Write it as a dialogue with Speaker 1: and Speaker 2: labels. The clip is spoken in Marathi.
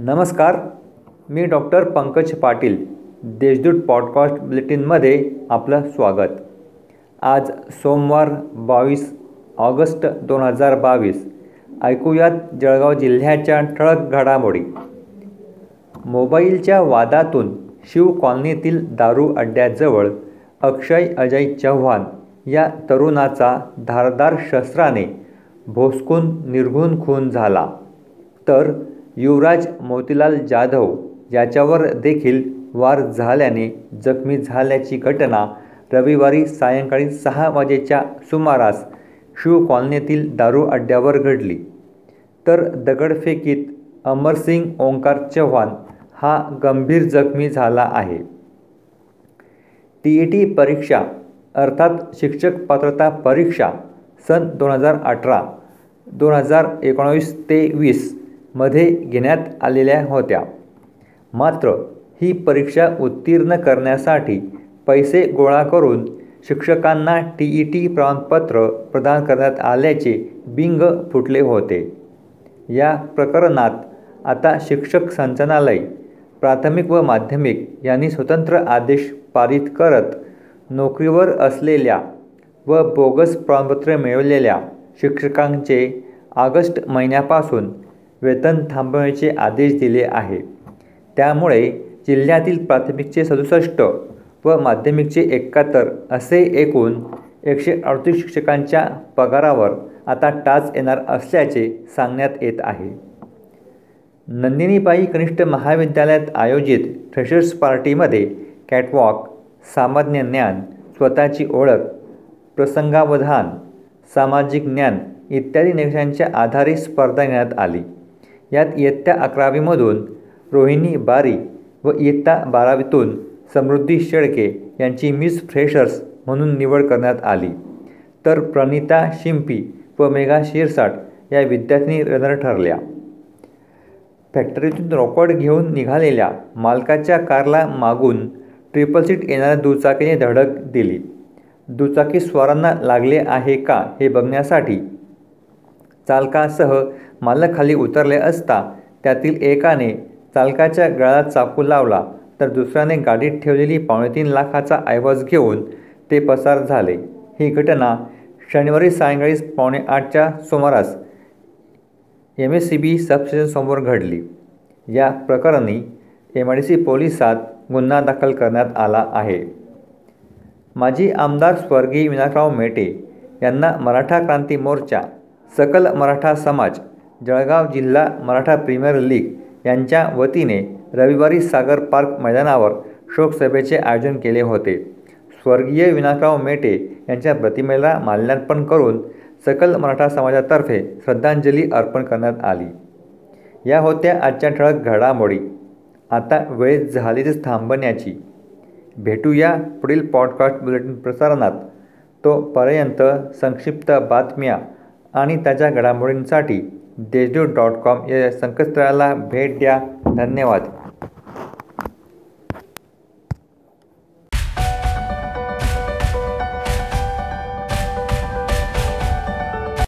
Speaker 1: नमस्कार मी डॉक्टर पंकज पाटील देशदूत पॉडकास्ट बुलेटिनमध्ये आपलं स्वागत. आज सोमवार बावीस ऑगस्ट दोन हजार बावीस. ऐकूयात जळगाव जिल्ह्याच्या ठळक घडामोडी. मोबाईलच्या वादातून शिव कॉलनीतील दारू अड्ड्याजवळ अक्षय अजय चव्हाण या तरुणाचा धारदार शस्त्राने भोसकून निर्घून खून झाला. तर युवराज मोतीलाल जाधव याच्यावर देखील वार झाल्याने जखमी झाल्याची घटना रविवारी सायंकाळी सहा वाजेच्या सुमारास शिव कॉलनीतील दारू अड्ड्यावर घडली. तर दगडफेकीत अमरसिंग ओंकार चव्हाण हा गंभीर जखमी झाला आहे. टी ई टी परीक्षा अर्थात शिक्षक पात्रता परीक्षा सन दोन हजार अठरा दोन हजार एकोणावीस ते वीस मध्ये घेण्यात आलेल्या होत्या. मात्र ही परीक्षा उत्तीर्ण करण्यासाठी पैसे गोळा करून शिक्षकांना टी ई टी प्रमाणपत्र प्रदान करण्यात आल्याचे बिंग फुटले होते. या प्रकरणात आता शिक्षक संचालनालय प्राथमिक व माध्यमिक यांनी स्वतंत्र आदेश पारित करत नोकरीवर असलेल्या व बोगस प्रमाणपत्र मिळवलेल्या शिक्षकांचे ऑगस्ट महिन्यापासून वेतन थांबवण्याचे आदेश दिले आहे. त्यामुळे जिल्ह्यातील प्राथमिकचे सदुसष्ट व माध्यमिकचे एकाहत्तर असे एकूण एकशे अडतीस शिक्षकांच्या पगारावर आता टाच येणार असल्याचे सांगण्यात येत आहे. नंदिनीबाई कनिष्ठ महाविद्यालयात आयोजित फ्रेशर्स पार्टीमध्ये कॅटवॉक सामान्य ज्ञान स्वतःची ओळख प्रसंगावधान सामाजिक ज्ञान इत्यादी निकषांच्या आधारे स्पर्धा घेण्यात आली. यात इयत्ता अकरावीमधून रोहिणी बारी व इयत्ता बारावीतून समृद्धी शेळके यांची मिस फ्रेशर्स म्हणून निवड करण्यात आली. तर प्रणिता शिंपी व मेघा शिरसाट या विद्यार्थ्यांनी रनर ठरल्या. फॅक्टरीतून रॉकॉर्ड घेऊन निघालेल्या मालकाच्या कारला मागून ट्रिपल सीट येणाऱ्या दुचाकीने धडक दिली. दुचाकी स्वारांना लागले आहे का हे बघण्यासाठी चालकासह मालक खाली उतरले असता त्यातील एकाने चालकाच्या गळ्यात चाकू लावला तर दुसऱ्याने गाडीत ठेवलेली पावणेतीन लाखाचा ऐवज घेऊन ते पसार झाले. ही घटना शनिवारी सायंकाळी पावणे आठच्या सुमारास एम एस सी बी सबस्टेशनसमोर घडली. या प्रकरणी एम आय डी सी पोलिसात गुन्हा दाखल करण्यात आला आहे. माजी आमदार स्वर्गीय विनायकराव मेटे यांना मराठा क्रांती मोर्चा सकल मराठा समाज जळगाव जिल्हा मराठा प्रीमियर लीग यांच्या वतीने रविवारी सागर पार्क मैदानावर शोकसभेचे आयोजन केले होते. स्वर्गीय विनायकराव मेटे यांच्या प्रतिमेला माल्यार्पण करून सकल मराठा समाजातर्फे श्रद्धांजली अर्पण करण्यात आली. या होत्या आजच्या ठळक घडामोडी. आता वेळ झालीच थांबण्याची. भेटूया पुढील पॉडकास्ट बुलेटिन प्रसारणात. तोपर्यंत संक्षिप्त बातम्या आणि त्याच्या घडामोडींसाठी देशदूत डॉट कॉम या संकेतस्थळाला भेट द्या. धन्यवाद.